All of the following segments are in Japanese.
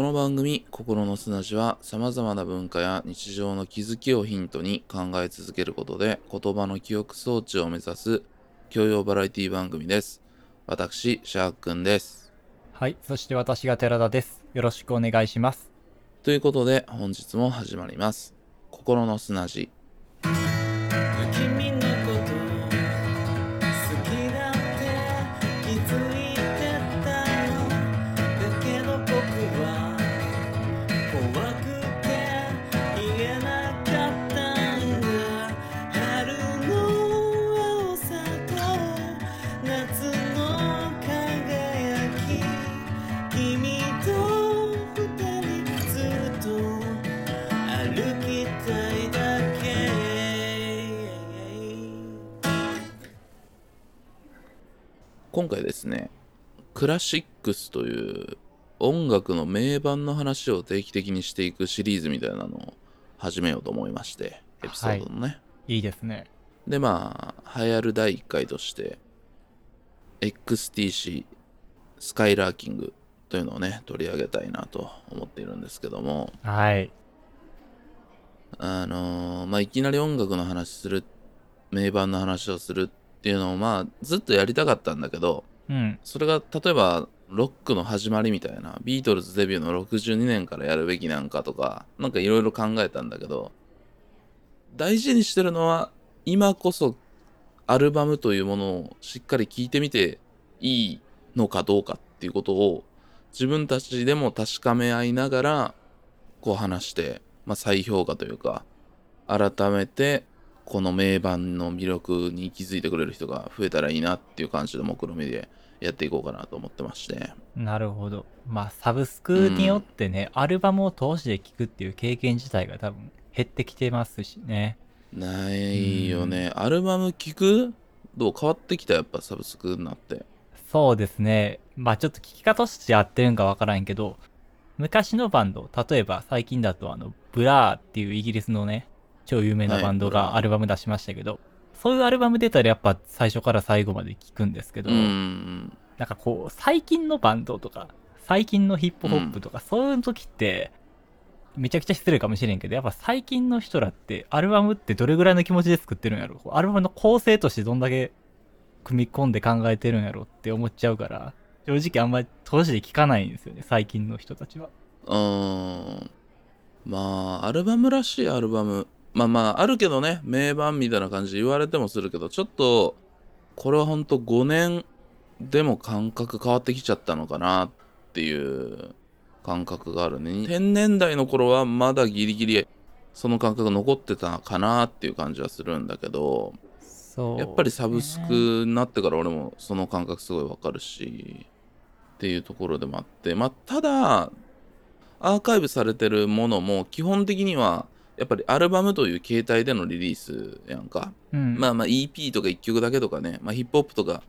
この番組「心の砂地」はさまざまな文化や日常の気づきをヒントに考え続けることで言葉の記憶装置を目指す教養バラエティ番組です。私、シャークンです。はい。そして私が寺田です。よろしくお願いします。ということで本日も始まります。心の砂地。今回ですね、クラシックスという音楽の名盤の話を定期的にしていくシリーズみたいなのを始めようと思いまして、エピソードのね。いいですね。でまあ流行る第1回として XTC スカイラーキングというのをね取り上げたいなと思っているんですけどもはい。あのーまあいきなり音楽の話する名盤の話をするっていうのをまあずっとやりたかったんだけどうん。それが例えばロックの始まりみたいなビートルズデビューの62年からやるべきなんかとかなんかいろいろ考えたんだけど大事にしてるのは今こそアルバムというものをしっかり聴いてみていいのかどうかっていうことを自分たちでも確かめ合いながらこう話して、まあ、再評価というか改めてこの名盤の魅力に気づいてくれる人が増えたらいいなっていう感じの目論見でやっていこうかなと思ってましてなるほど。まあ、サブスクによってね、アルバムを通して聴くっていう経験自体が多分減ってきてますしね。ないよねアルバム聴くどう変わってきたやっぱサブスクになってそうですね。まあちょっと聞き方としてやってるんかわからんけど、昔のバンド、例えば最近だとあの、ブラーっていうイギリスのね、超有名なバンドがアルバム出しましたけど、そういうアルバム出たらやっぱ最初から最後まで聞くんですけど、うんなんかこう、最近のバンドとか、最近のヒップホップとか、そういう時って、めちゃくちゃ失礼かもしれんけど、やっぱ最近の人らって、アルバムってどれぐらいの気持ちで作ってるんやろアルバムの構成としてどんだけ組み込んで考えてるんやろって思っちゃうから、正直あんまり通しで聞かないんですよね、最近の人たちは。うーん。まあアルバムらしいアルバムまあまああるけどね名盤みたいな感じで言われてもするけどちょっとこれはほんと5年でも感覚変わってきちゃったのかなっていう感覚があるね。2000年代の頃はまだギリギリその感覚残ってたかなっていう感じはするんだけどそう、やっぱりサブスクになってから俺もその感覚すごいわかるしっていうところでもあってまあただアーカイブされてるものも基本的にはやっぱりアルバムという形態でのリリースやんか、うん、まあまあ EP とか1曲だけとかね、まあ、ヒップホップとか。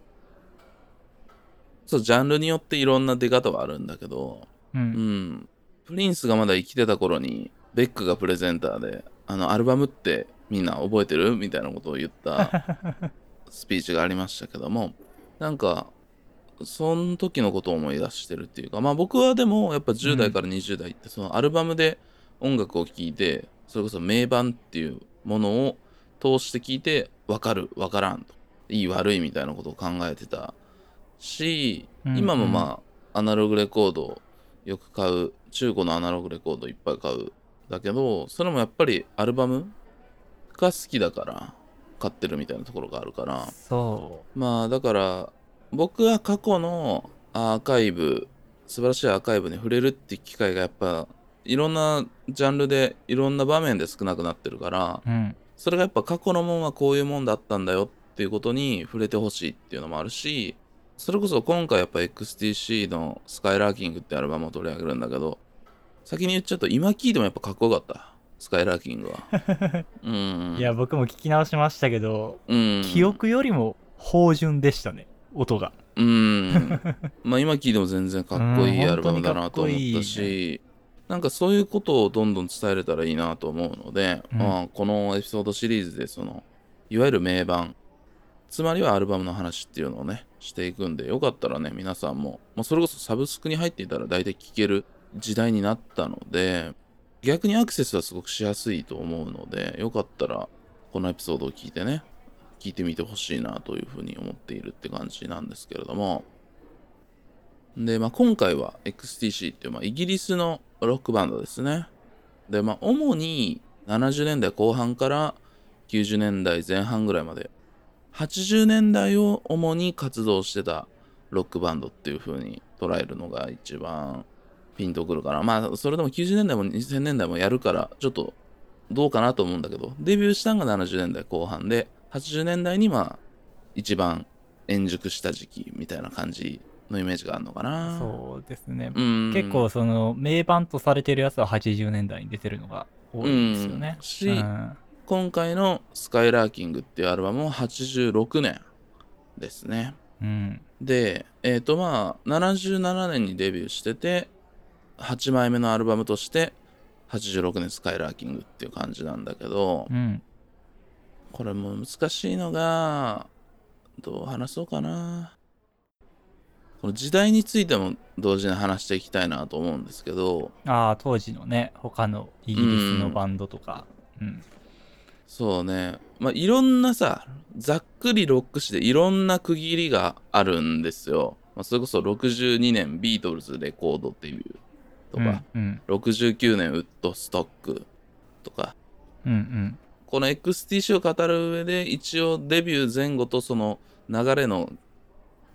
そうジャンルによっていろんな出方はあるんだけど。う、うん。んプリンスがまだ生きてた頃にベックがプレゼンターであのアルバムってみんな覚えてるみたいなことを言った スピーチがありましたけども。なんかその時のことを思い出してるっていうか。まあ僕はでもやっぱ10代から20代ってそのアルバムで音楽を聴いてそれこそ名盤っていうものを通して聞いて分かる分からんと。いい悪いみたいなことを考えてたしうん今もまあアナログレコードをよく買う中古のアナログレコードいっぱい買うだけどそれもやっぱりアルバムが好きだから買ってるみたいなところがあるから。そまあだから僕は過去のアーカイブ素晴らしいアーカイブに触れるって機会がやっぱいろんなジャンルでいろんな場面で少なくなってるからう。うん。それがやっぱ過去のもんはこういうもんだったんだよっていうことに触れてほしいっていうのもあるしそれこそ今回やっぱ XTC のスカイラーキングってアルバムを取り上げるんだけど先に言っちゃうと今聞いてもやっぱかっこよかったスカイラーキングは うんいや、僕も聞き直しましたけど、うん記憶よりも芳醇でしたね、音が。うん。まあ今聞いても全然かっこいいうんアルバムだなと思ったし、なんかそういうことをどんどん伝えれたらいいなと思うので、うん。まあこのエピソードシリーズでその、いわゆる名盤、つまりはアルバムの話っていうのをね、していくんで、よかったらね、皆さんも、まあ、それこそサブスクに入っていたら大体聴ける時代になったので逆にアクセスはすごくしやすいと思うのでよかったらこのエピソードを聞いてね聞いてみてほしいなというふうに思っているって感じなんですけれども。で、まあ、今回は XTC っていう、まあ、イギリスのロックバンドですねでまあ主に70年代後半から90年代前半ぐらいまで80年代を主に活動してたロックバンドっていう風に捉えるのが一番ピンとくるかな。まあ、それでも90年代も2000年代もやるから、ちょっとどうかなと思うんだけど、デビューしたのが70年代後半で、80年代にまあ、一番円熟した時期みたいな感じのイメージがあるのかな。そうですね。うん。結構その名盤とされてるやつは80年代に出てるのが多いんですよねう。んしうん今回のスカイラーキングっていうアルバムも86年ですね。うん。で、えっ、とまあ、77年にデビューしてて、8枚目のアルバムとして、86年スカイラーキングっていう感じなんだけどう、ん。これも難しいのが、どう話そうかな。この時代についても同時に話していきたいなと思うんですけど、ああ、当時のね、他のイギリスのバンドとか。うん。そうね、まあ、いろんなさ、ざっくりロック史でいろんな区切りがあるんですよ。まあ、それこそ62年ビートルズレコードデビューとか、うん。69年ウッドストックとか、うん。うん。この XTC を語る上で一応デビュー前後とその流れの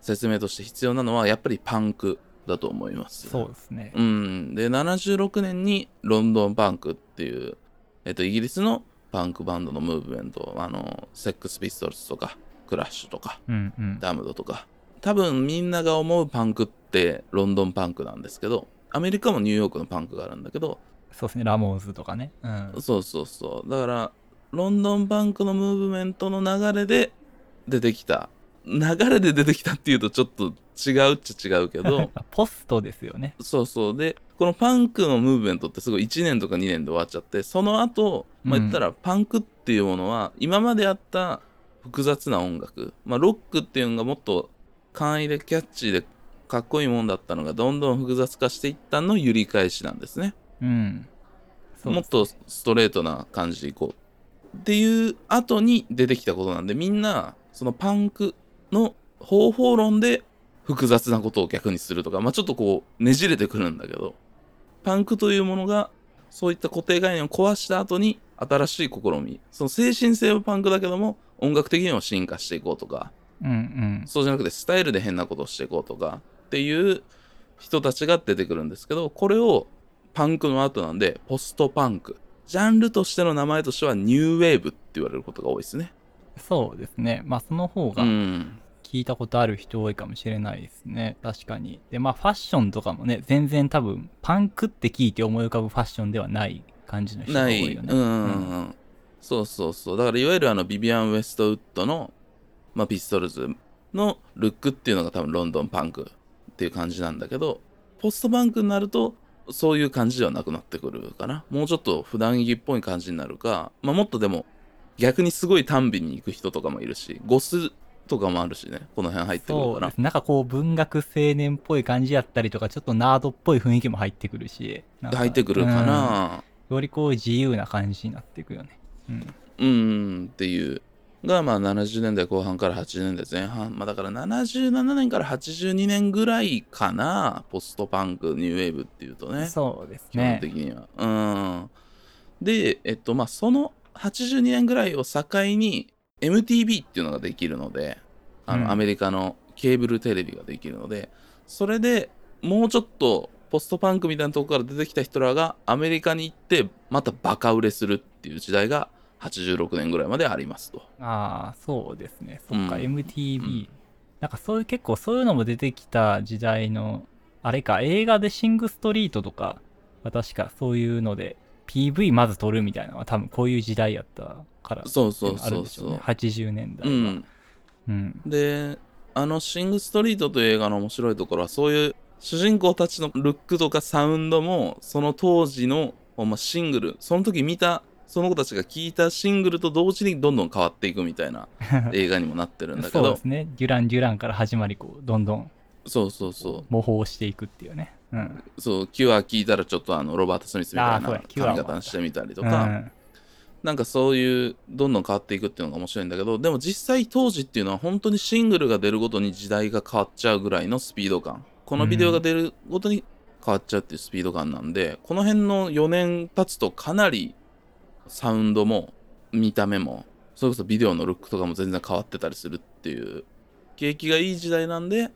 説明として必要なのはやっぱりパンクだと思います。そうですね。うん。で、76年にロンドンパンクっていう、えっと、イギリスのパンクバンドのムーブメント、あの、セックスピストルズとか、クラッシュとか、うん。うん。ダムドとか。多分みんなが思うパンクってロンドンパンクなんですけど、アメリカもニューヨークのパンクがあるんだけど、そうですね。ラモーンズとかね。うん。そうそうそう。だから、ロンドンパンクのムーブメントの流れで出てきた。流れで出てきたっていうとちょっと違うっちゃ違うけど、ポストですよね。そうそう。で、このパンクのムーブメントってすごい1年とか2年で終わっちゃって、その後、まあ、言ったらパンクっていうものは、今まであった複雑な音楽、まあ、ロックっていうのがもっと簡易でキャッチーでかっこいいもんだったのが、どんどん複雑化していったの揺り返しなんですね。うん。そうもっとストレートな感じでいこう。っていう後に出てきたことなんで、みんな、そのパンクの方法論で複雑なことを逆にするとか、まあちょっとこうねじれてくるんだけど、パンクというものがそういった固定概念を壊した後に新しい試み、その精神性はパンクだけども音楽的にも進化していこうとか、うんうん。そうじゃなくてスタイルで変なことをしていこうとかっていう人たちが出てくるんですけど、これをパンクの後なんで、ポストパンク。ジャンルとしての名前としてはニューウェーブって言われることが多いですね。そうですね。まあその方うがん。聞いたことある人多いかもしれないですね。確かに。で、まあファッションとかもね、全然多分パンクって聞いて思い浮かぶファッションではない感じの人が多ないい。よね。うんうんうん。そうそうそう。だからいわゆるあのビビアン・ウェストウッドの、まあ、ピストルズのルックっていうのが多分ロンドンパンクっていう感じなんだけど、ポストパンクになるとそういう感じではなくなってくるかな。もうちょっと普段着っぽい感じになるか、まあ、もっとでも逆にすごい短美に行く人とかもいるし、ゴスとかもあるしね、この辺入ってくるから。なんかこう文学青年っぽい感じやったりとか、ちょっとナードっぽい雰囲気も入ってくるし。入ってくるかな。うんよりこう自由な感じになっていくよね。うん。うんっていうがまあ70年代後半から80年代前半まあだから77年から82年ぐらいかなポストパンクニューウェーブっていうとねそうです基本ね。的には、うんでえっとまあその82年ぐらいを境に MTV っていうのができるのであの、うんアメリカのケーブルテレビができるのでそれでもうちょっとポストパンクみたいなとこから出てきた人らがアメリカに行ってまたバカ売れするっていう時代が86年ぐらいまでありますと。ああ、そうですね。そっか、うん MTV、うんなんかそういう結構そういうのも出てきた時代の、あれか、映画でシングストリートとか、は確かそういうので、PV まず撮るみたいなのは多分こういう時代やったからそうそうのがあるんでしょねそうそう。。80年代は。うん、うん。であの「シング・ストリート」という映画の面白いところはそういう主人公たちのルックとかサウンドもその当時のほんまシングルその時見たその子たちが聴いたシングルと同時にどんどん変わっていくみたいな 映画にもなってるんだけどそうですね。デュラン・デュランから始まり、こう、どんどんそうそうそう模倣していくっていうね。うん。そう、キュア聞いたらちょっとあの、ロバート・スミスみたいな髪型にしてみたりとうか、んなんかそういう、どんどん変わっていくっていうのが面白いんだけど、でも実際当時っていうのは本当にシングルが出るごとに時代が変わっちゃうぐらいのスピード感。このビデオが出るごとに変わっちゃうっていうスピード感なんで、この辺の4年経つとかなりサウンドも見た目も、それこそビデオのルックとかも全然変わってたりするっていう、景気がいい時代なんで、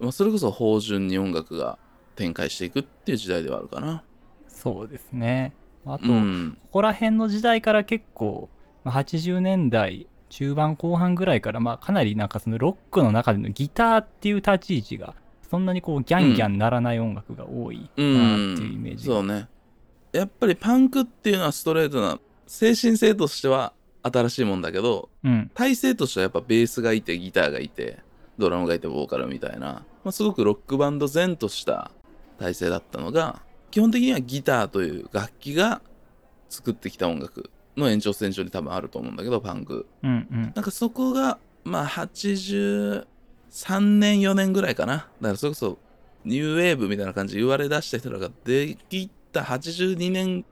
まあ、それこそ芳醇に音楽が展開していくっていう時代ではあるかな。そうですね。あと、うん。ここら辺の時代から結構、まあ、80年代中盤後半ぐらいから、まあ、かなりなんかそのロックの中でのギターっていう立ち位置がそんなにこうギャンギャンならない音楽が多いなっていうイメージが、そうねやっぱりパンクっていうのはストレートな精神性としては新しいもんだけどうん体制としてはやっぱベースがいてギターがいてドラムがいてボーカルみたいな、まあ、すごくロックバンド前とした体制だったのが基本的にはギターという楽器が作ってきた音楽の延長線上に多分あると思うんだけどパンク。うんうん。なんかそこがまあ83年4年ぐらいかな。だからそれこそニューウェーブみたいな感じで言われ出した人らができた82年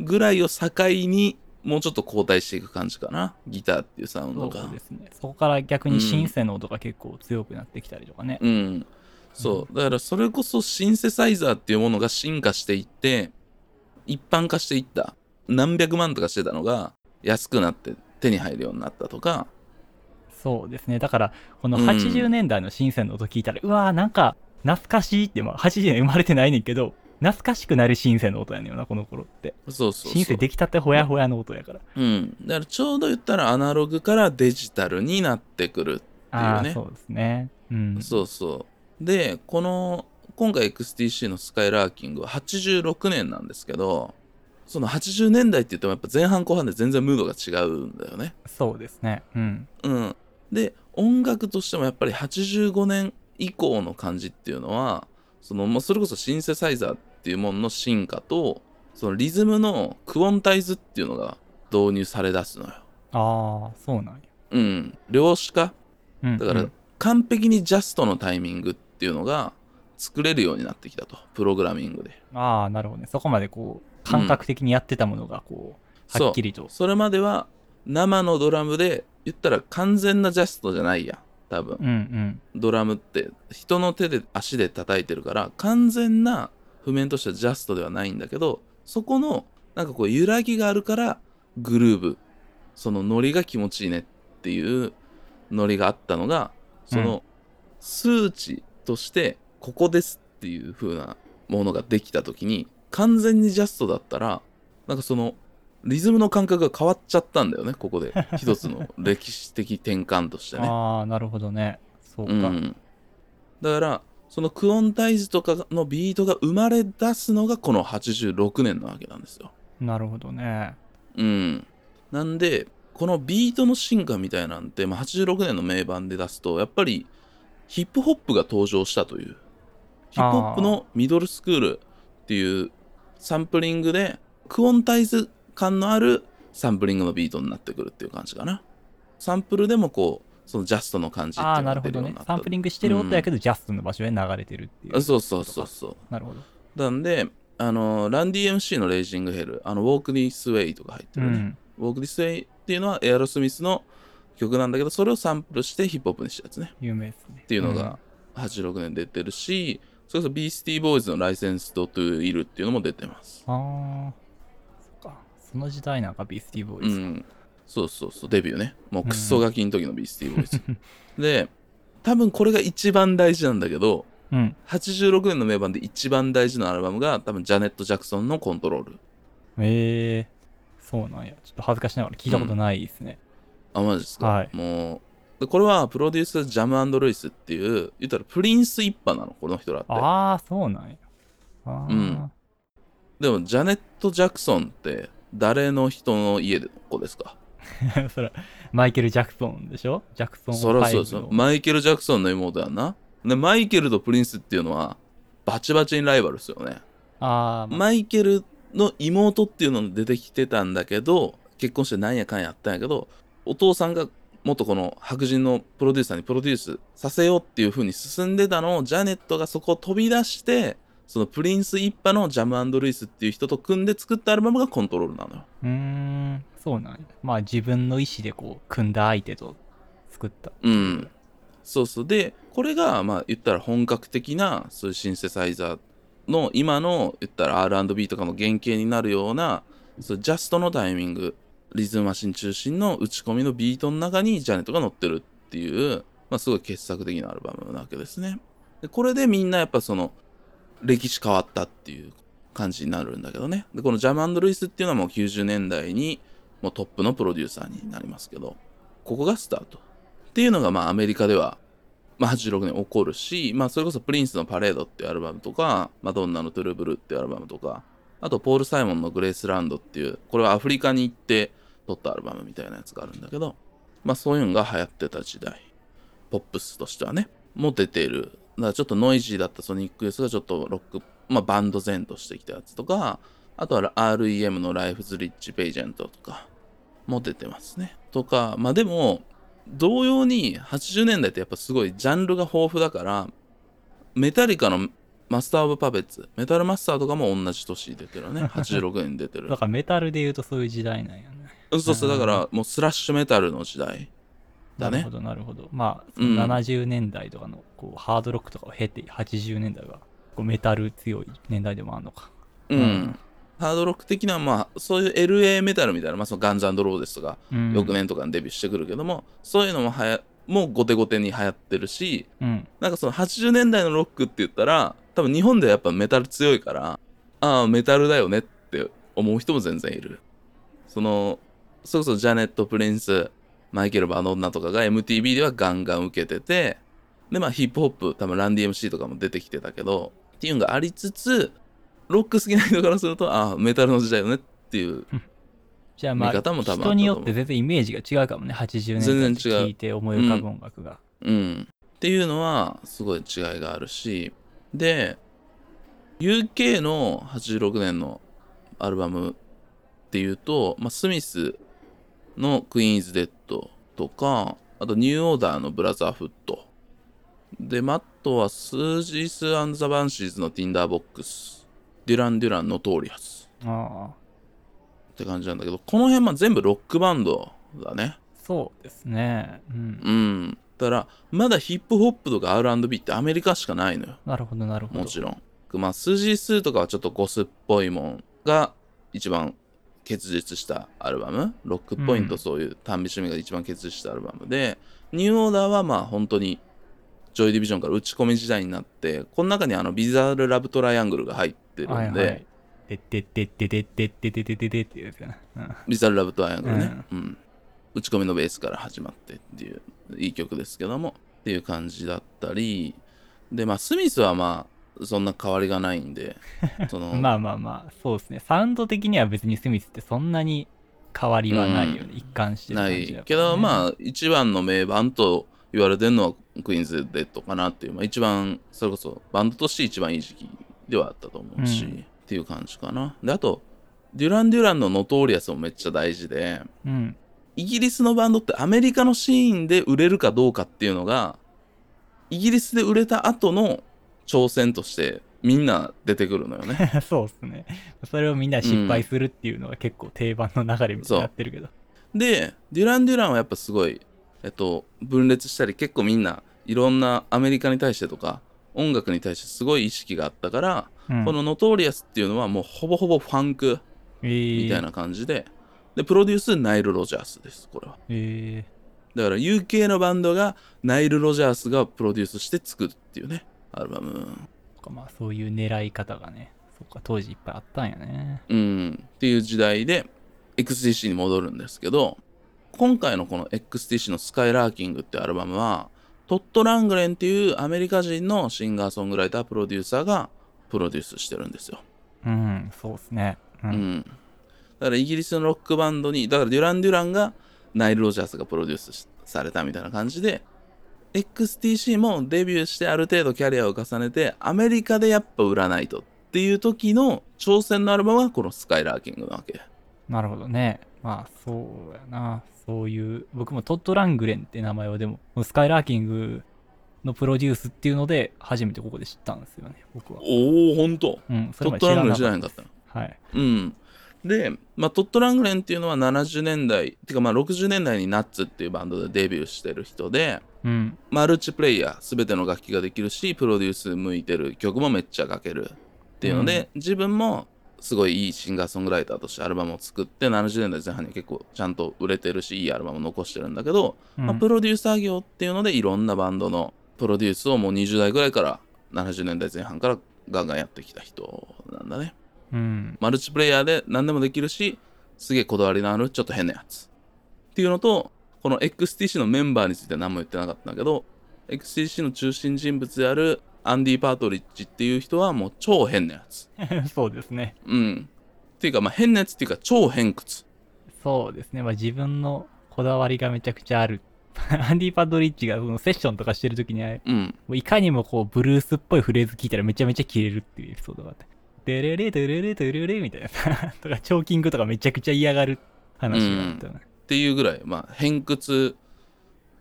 ぐらいを境にもうちょっと後退していく感じかな。ギターっていうサウンドが。そうですね。そこから逆にシンセの音が結構強くなってきたりとかね、うんそう。だからそれこそシンセサイザーっていうものが進化していって一般化していった。何百万とかしてたのが安くなって手に入るようになったとか。そうですね。だからこのうん。80年代のシンセの音聞いたら、うわーなんか懐かしいって、まあ、80年生まれてないねんけど懐かしくなるシンセの音やねんよなこの頃って。そうそうシンセ出来たてほやほやの音やから。うん。だからちょうど言ったらアナログからデジタルになってくる。ああねそうですね。うん。そうそう。で、この、今回 XTC のスカイラーキングは86年なんですけど、その80年代って言ってもやっぱ前半後半で全然ムードが違うんだよね。そうですねうんうん。で、音楽としてもやっぱり85年以降の感じっていうのは、その、まあ、それこそシンセサイザーっていうものの進化と、そのリズムのクオンタイズっていうのが導入され出すのよ。ああそうなんや、うん。量子化うん、だからうん完璧にジャストのタイミングっていうのが作れるようになってきたと。プログラミングで。ああなるほどね。そこまでこう感覚的にやってたものがこう、はっきりと。それまでは生のドラムで言ったら完全なジャストじゃないや。ん多分。うんうん。ドラムって人の手で足で叩いてるから完全な譜面としてはジャストではないんだけどそこのなんかこう揺らぎがあるからグルーブ。そのノリが気持ちいいねっていうノリがあったのがその数値としてここですっていう風なものができた時に完全にジャストだったらなんかそのリズムの感覚が変わっちゃったんだよねここで 一つの歴史的転換としてね。ああなるほどねそうか、うん、だからそのクオンタイズとかのビートが生まれ出すのがこの86年なわけなんですよ。なるほどねうん。なんでこのビートの進化みたいなんて、まあ、86年の名盤で出すとやっぱりヒップホップが登場したというヒップホップのミドルスクールっていうサンプリングでクオンタイズ感のあるサンプリングのビートになってくるっていう感じかな。サンプルでもこうそのジャストの感じっていうのが出るようになった。サンプリングしてる音やけど、ジャストの場所へ流れてるっていうあそうそうそうそう。なるほどなんで、あの、ラン DMC のレイジングヘル、あの、ウォーク・ディス・ウェイとか入ってるね。うんウォーク・ディス・ウェイっていうのはエアロスミスの曲なんだけど、それをサンプルしてヒップホップにしたやつね。有名ですねっていうのが86年出てるし、それこそビースティーボーイズのライセンスド・トゥ・イルっていうのも出てます。うん、ああそっかその時代なんかビースティーボーイズ、うん。そうそうそう、デビューね。もうクソガキの時のビースティーボーイズ。で、多分これが一番大事なんだけど、うん86年の名盤で一番大事なアルバムが多分ジャネット・ジャクソンのコントロール。ええそうなんや。ちょっと恥ずかしながら聞いたことないですね、あ、マジですか？はい。もう、でこれはプロデュースジャムルイスっていう、言ったらプリンス一派なの、この人らって。ああそうなんや。あー。うんでも、ジャネット・ジャクソンって誰の人の家での子ですか？それマイケル・ジャクソンでしょ？ジャクソンそりゃそうですマイケル・ジャクソンの妹やんな。で、マイケルとプリンスっていうのは、バチバチにライバルですよね。あー、まマイケルの妹っていうのも出てきてたんだけど、結婚してなんやかんやあったんやけど、お父さんが元この白人のプロデューサーにプロデュースさせようっていう風に進んでたのを、ジャネットがそこを飛び出して、そのプリンス一派のジャムルイスっていう人と組んで作ったアルバムがコントロールなのよ。うーん、そうなんや。まあ自分の意思でこう、組んだ相手と作った。うん。そうそう。で、これが、まあ言ったら本格的な、そういうシンセサイザーの今の言ったら R&B とかの原型になるような、そジャストのタイミング、リズムマシン中心の打ち込みのビートの中にジャネットが乗ってるっていう、まあすごい傑作的なアルバムなわけですね。でこれでみんなやっぱその、歴史変わったっていう感じになるんだけどね。で、このジャムルイスっていうのはもう90年代にもうトップのプロデューサーになりますけど、ここがスタート。っていうのがまあアメリカでは、まあ、86年起こるし、まあ、それこそプリンスのパレードっていうアルバムとか、マドンナのトゥルブルっていうアルバムとか、あとポール・サイモンのグレースランドっていう、これはアフリカに行って撮ったアルバムみたいなやつがあるんだけど、まあそういうのが流行ってた時代。ポップスとしてはね、も出てる。だからちょっとノイジーだったソニックユースがちょっとロック、まあバンド前としてきたやつとか、あとは REM のライフズ・リッチ・ペイジェントとかも出てますね。とか、まあでも、同様に80年代ってやっぱすごいジャンルが豊富だから、メタリカのマスター・オブ・パペッツ、メタルマスターとかも同じ年に出てるよね。86年に出てるだ。からメタルで言うとそういう時代なんやね。そうそう、だからもうスラッシュメタルの時代だねなるほ。ど、なるほど。まあ、そうんの70年代とかのこうハードロックとかを経て、80年代はこうメタル強い年代でもあるのか。うん。うんハードロック的な、まあ、そういう LA メタルみたいな、まあ、そのガンズローデスとか、うん。翌年とかにデビューしてくるけども、そういうのもはや、もうゴテゴテに流行ってるし、うん。なんかその80年代のロックって言ったら、多分日本ではやっぱメタル強いから、ああ、メタルだよねって思う人も全然いる。その、それこそジャネット・プリンス、マイケル・バノンナとかが MTV ではガンガン受けてて、で、まあヒップホップ、多分ランディ MC とかも出てきてたけど、っていうのがありつつ、ロック好きな人からすると、ああ、メタルの時代よねっていう、じゃあまあ、見方も多分あったと思う人によって全然イメージが違うかもね。80年代全然違う聞いて思い浮かぶ音楽が。うん。っていうのは、すごい違いがあるし、で、UK の86年のアルバムっていうと、まあ、スミスのクイーンズ・デッドとか、あとニューオーダーのブラザーフット。で、マットはスージス・アンド・ザ・バンシーズのティンダーボックス。デュラン・デュランのトーリアス。ああ。って感じなんだけど、この辺は全部ロックバンドだね。そうですね。うん。うん。だから、まだヒップホップとか R&B ってアメリカしかないのよ。なるほど、なるほど。もちろん。まあ、数字数とかはちょっとゴスっぽいもんが一番結実したアルバム。ロックポイントうんそういう短美趣味が一番結実したアルバムで、ニューオーダーはまあ本当にジョイディビジョンから打ち込み時代になって、この中にあのビザールラブトライアングルが入ってるんで、はいはい。でってってってってってっていうやつかな。うんビザールラブトライアングルね、うん。打ち込みのベースから始まってっていう、いい曲ですけども、っていう感じだったり、で、まあ、スミスはまあ、そんな変わりがないんで、その、まあまあまあ、そうですね。サウンド的には別にスミスってそんなに変わりはないよね。うん一貫してるな感じねいけど、まあ、一番の名盤と言われてるのはクイーンズ・デッドかなっていう、まあ、一番、それこそバンドとして一番いい時期ではあったと思うし、うんっていう感じかな。で、あと、デュラン・デュランのノトーリアスもめっちゃ大事で、うん。イギリスのバンドってアメリカのシーンで売れるかどうかっていうのが、イギリスで売れた後の挑戦としてみんな出てくるのよね。そうですね。それをみんな失敗するっていうのが結構定番の流れみたいになってるけど。で、デュラン・デュランはやっぱすごい、えっと、分裂したり、結構みんないろんなアメリカに対してとか、音楽に対してすごい意識があったから、うんこのノトーリアスっていうのはもうほぼほぼファンクえーみたいな感じで、で、プロデュースナイル・ロジャースです、これは。えだから UK のバンドがナイル・ロジャースがプロデュースして作るっていうね、アルバム。ー、とかまあそういう狙い方がね、そっか、当時いっぱいあったんやね。うん、っていう時代で XTC に戻るんですけど、今回のこの XTC のスカイラーキングってアルバムは、トッド・ラングレンっていうアメリカ人のシンガーソングライター、プロデューサーがプロデュースしてるんですよ。うん、そうですね。う。うんん。だからイギリスのロックバンドに、だからデュラン・デュランがナイル・ロジャースがプロデュースしされたみたいな感じで、XTC もデビューしてある程度キャリアを重ねて、アメリカでやっぱ売らないとっていう時の挑戦のアルバムがこのスカイラーキングなわけ。なるほどね。まあそうやな。そういう、僕もトッド・ラングレンって名前はでも、スカイラーキングのプロデュースっていうので、初めてここで知ったんですよね、僕は。おおほんとうん、そトットラングレン知らへんかったのはい。うん。で、まあ、トット・ラングレンっていうのは70年代、てかまあ60年代にナッツっていうバンドでデビューしてる人で、うん。マルチプレイヤー、すべての楽器ができるし、プロデュース向いてる曲もめっちゃ書けるっていうので、自分もすごいいいシンガーソングライターとしてアルバムを作って、70年代前半に結構ちゃんと売れてるし、いいアルバムを残してるんだけど、うんまあ、プロデューサー業っていうのでいろんなバンドのプロデュースをもう20代ぐらいから70年代前半からガンガンやってきた人なんだね。うん。マルチプレイヤーで何でもできるし、すげえこだわりのあるちょっと変なやつ。っていうのと、この XTC のメンバーについては何も言ってなかったんだけど、XTC の中心人物であるアンディ・パートリッジっていう人はもう超変なやつ。そうですね。うん。っていうか、まあ変なやつっていうか超偏屈。そうですね。まあ自分のこだわりがめちゃくちゃある。アンディ・パドリッジがそのセッションとかしてる時には、うん。もういかにもこうブルースっぽいフレーズ聞いたらめちゃめちゃキレるっていうエピソードがあって。デレレデレレデレレみたいなさ。とか、チョーキングとかめちゃくちゃ嫌がる話があったね。っていうぐらい、まあ偏屈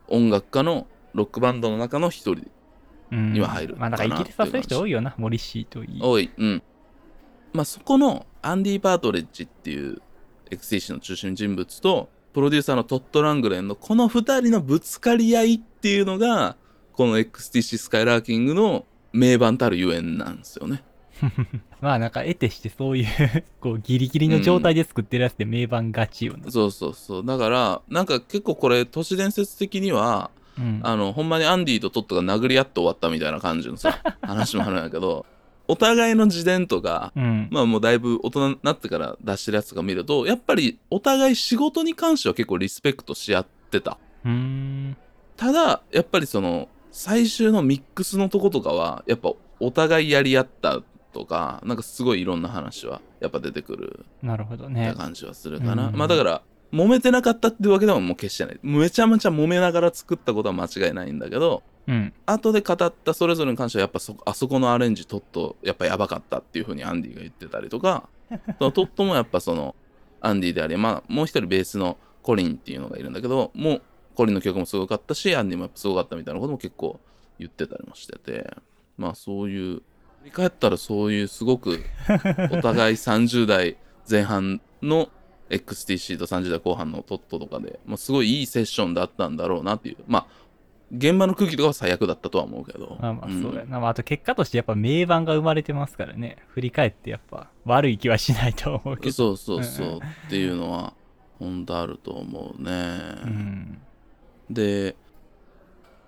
音楽家のロックバンドの中の一人うんには入るまあなんかイギリスはそういう人多いよな。モリシーといい。多い。うん。まあそこのアンディ・パートレッジっていう XTC の中心人物とプロデューサーのトット・ラングレンのこの二人のぶつかり合いっていうのがこの XTC スカイラーキングの名盤たるゆえんなんですよね。まあなんか得てしてそういう こうギリギリの状態で作ってるやつで名盤がちよね。そうそうそう。だからなんか結構これ都市伝説的にはうん。あのほんまにアンディとトットが殴り合って終わったみたいな感じのさ 話もあるんやけどお互いの自伝とかうん。まあもうだいぶ大人になってから出してるやつとか見ると、やっぱりお互い仕事に関しては結構リスペクトし合ってた。ただ、やっぱりその、最終のミックスのとことかは、やっぱお互いやり合ったとか、なんかすごいいろんな話はやっぱ出てくるなるほどなね。感じはするかな。うんまあだから、揉めてなかったっていうわけでももう決してない。めちゃめちゃ揉めながら作ったことは間違いないんだけど、うん。後で語ったそれぞれに関してはやっぱそあそこのアレンジトットやっぱやばかったっていう風にアンディが言ってたりとか そのトットもやっぱそのアンディでありまあもう一人ベースのコリンっていうのがいるんだけどもうコリンの曲もすごかったしアンディもやっぱすごかったみたいなことも結構言ってたりもしててまあそういう振り返ったらそういうすごくお互い30代前半の XTC と30代後半のトットとかで、まあ、すごいいいセッションだったんだろうなっていうまあ現場の空気とかは最悪だったとは思うけど。まあまあんそうやな。まああと結果としてやっぱ名盤が生まれてますからね。振り返ってやっぱ悪い気はしないと思うけど。そうそうそううんっていうのは本当あると思うね。うん。で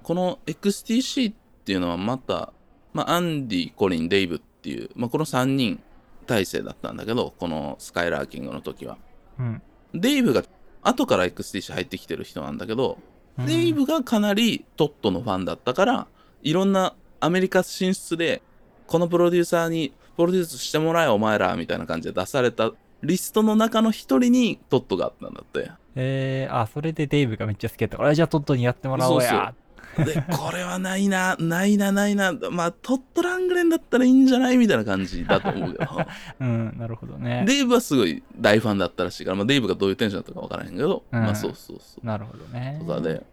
この XTC っていうのはまた、まあ、アンディコリンデイブっていう、まあ、この3人体制だったんだけどこのスカイラーキングの時は。うん。デイブが後から XTC 入ってきてる人なんだけど、デイブがかなりトットのファンだったからいろんなアメリカ進出でこのプロデューサーにプロデュースしてもらえお前らみたいな感じで出されたリストの中の一人にトットがあったんだってえー、あ、それでデイブがめっちゃ好きだったから、あじゃあトットにやってもらおうや。でこれはないなないなないなまあトットラングレンだったらいいんじゃない？みたいな感じだと思うけど うん、なるほどね。デイブはすごい大ファンだったらしいから、まあ、デイブがどういうテンションだったか分からへんけど、うんまあそうそうそうなるほどね。とかで。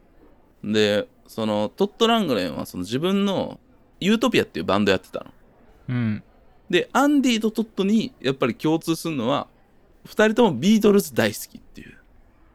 で、そのトッド・ラングレンはその自分のユートピアっていうバンドやってたの。うん。で、アンディとトッドにやっぱり共通するのは、二人ともビートルズ大好きっていう。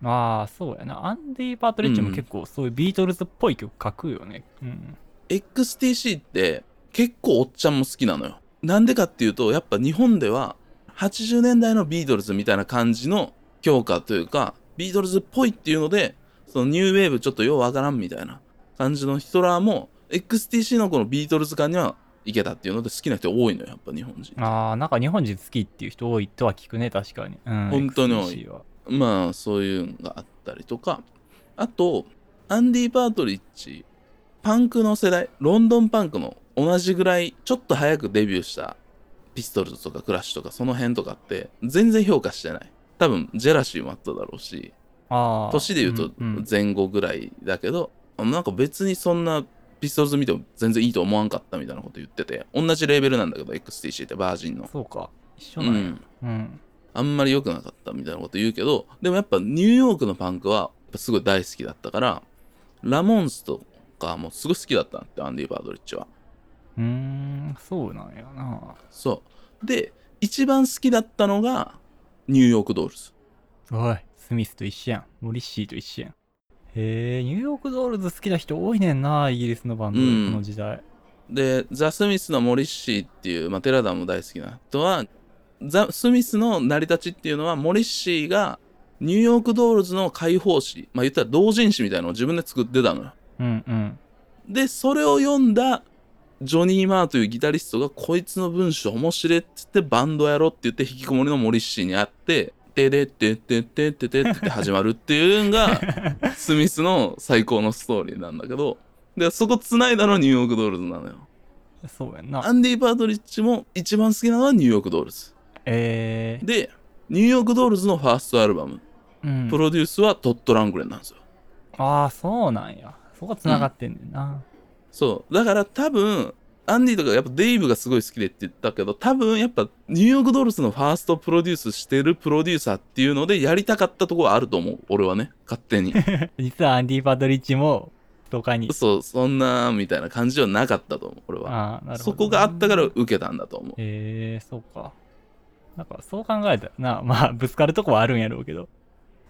ああ、そうやな。アンディ・パートリッジも結構そういうビートルズっぽい曲書くよね。うん。XTC って結構おっちゃんも好きなのよ。なんでかっていうと、やっぱ日本では80年代のビートルズみたいな感じの評価というか、ビートルズっぽいっていうので、そのニューウェーブちょっとようわからんみたいな感じの人らも、XTC のこのビートルズ感にはいけたっていうので好きな人多いのよ、やっぱ日本人。ああ、なんか日本人好きっていう人多いとは聞くね、確かに。うん。本当に多い XTC はまあそういうのがあったりとかあとアンディ・パートリッジパンクの世代ロンドンパンクの同じぐらいちょっと早くデビューしたピストルズとかクラッシュとかその辺とかって全然評価してない多分ジェラシーもあっただろうし。年で言うとんん前後ぐらいだけど、なんか別にそんなピストルズ見ても全然いいと思わんかったみたいなこと言ってて同じレーベルなんだけど XTC ってバージンのそうか。一緒うなんや。んうん。あんまり良くなかったみたいなこと言うけど、でもやっぱニューヨークのパンクはすごい大好きだったから、ラモーンズとかもすごい好きだったんだってアンディ・パートリッジはうーん、そうなんやな。そうで一番好きだったのがニューヨークドールズおい、スミスと一緒やん。モリッシーと一緒やん。へえ、ニューヨークドールズ好きな人多いねんな、イギリスのバンドで、うんこの時代。でザ・スミスのモリッシーっていう、まあ、テラダンも大好きな人はザ・スミスの成り立ちっていうのはモリッシーがニューヨークドールズの会報誌まあ言ったら同人誌みたいなのを自分で作ってたのようんうん。でそれを読んだジョニー・マーというギタリストがこいつの文章面白いっつってバンドやろうって言って引きこもりのモリッシーに会って「てでってってってってって」って始まるっていうのが スミスの最高のストーリーなんだけどでそこ繋いだのはニューヨークドールズなのよそうやんな。アンディ・パートリッジも一番好きなのはニューヨークドールズえでニューヨークドールズのファーストアルバムー、うん。プロデュースはトット・ラングレンなんですよああ、そうなんや。そこ繋がってんねんな。そう。だから多分、アンディとかやっぱデイブがすごい好きでって言ったけど、多分やっぱニューヨークドールズのファーストプロデュースしてるプロデューサーっていうのでやりたかったところはあると思う。俺はね。勝手に。実はアンディ・パートリッジも、とかに。そう、そんな、みたいな感じはなかったと思う。俺は。ああ、なるほど。そこがあったから受けたんだと思う。ええー、そうか。なんか、そう考えたらな、まあ、ぶつかるとこはあるんやろうけど、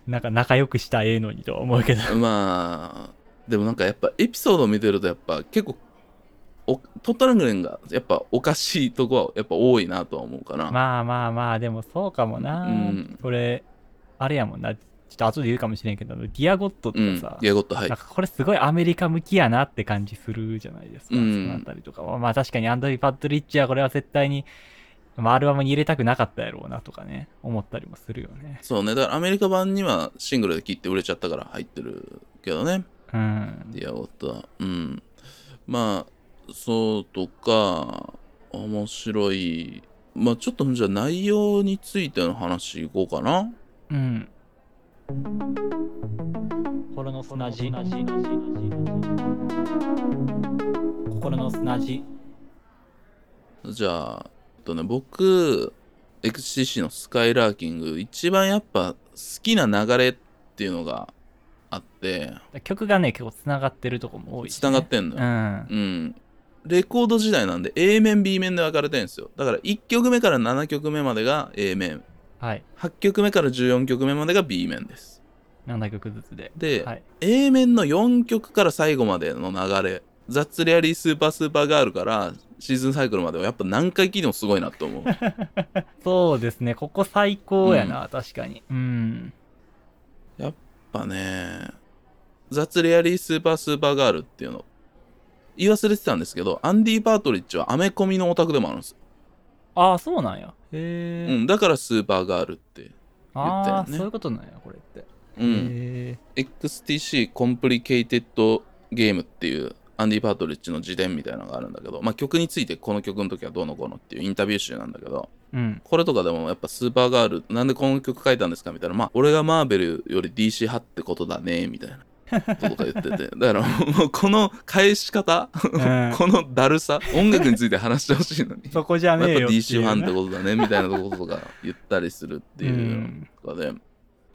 なんか仲良くしたらええのにとは思うけど。まあ、でもなんかやっぱエピソードを見てるとやっぱ結構、おトットラングレンがやっぱおかしいとこはやっぱ多いなとは思うかな。まあまあまあ、でもそうかもな。うんこれ、あれやもんな。ちょっと後で言うかもしれんけど、 Dear God とうん。かさ、ギアゴット、はいなん。かこれすごいアメリカ向きやなって感じするじゃないですか。うんそのあたりとかは。まあ確かにアンディ・パートリッジはこれは絶対に、まあ、アルバムに入れたくなかったやろうなとかね、思ったりもするよね。そうね。だからアメリカ版にはシングルで切って売れちゃったから入ってるけどね。うん。 Dear God は。うん。まあ、そうとか、面白い。まあちょっとじゃあ内容についての話いこうかな。うん。心の砂地。心の砂地。じゃあ、とね、僕、XCC のスカイラーキング、一番やっぱ好きな流れっていうのがあって、曲がね、結構繋がってるとこも多いし、ね。繋がってんのよ。うん。うん。レコード時代なんで A 面 B 面で分かれてるんですよ。だから1曲目から7曲目までが A 面。はい。8曲目から14曲目までが B 面です。7曲ずつで。で、はい。A 面の4曲から最後までの流れ、ザッツレアリースーパースーパーガールからシーズンサイクルまではやっぱ何回聴いてもすごいなと思う。そうですね。ここ最高やな、確かに。うん。やっぱね、That's Really Super, Supergirl っていうの、言い忘れてたんですけど、アンディ・パートリッジはアメコミのオタクでもあるんですよ。ああ、そうなんや。へえ。うん、だから Supergirl って。言ったよああ、ねそういうことなんや、これって。うん。へ XTC Complicated Game っていうアンディ・パートリッジの自伝みたいなのがあるんだけど、まあ曲についてこの曲の時はどうのこうのっていうインタビュー集なんだけど、え。うん。これとかでもやっぱ Supergirl、なんでこの曲書いたんですかみたいな、まあ俺がマーベルより DC 派ってことだね、みたいな。ことか言ってて。だからもうこの返し方、んこのだるさ、音楽について話してほしいのに。そこじゃやっぱねえよっていう DC ファンってことだね、みたいなとことか言ったりするっていうのとかで。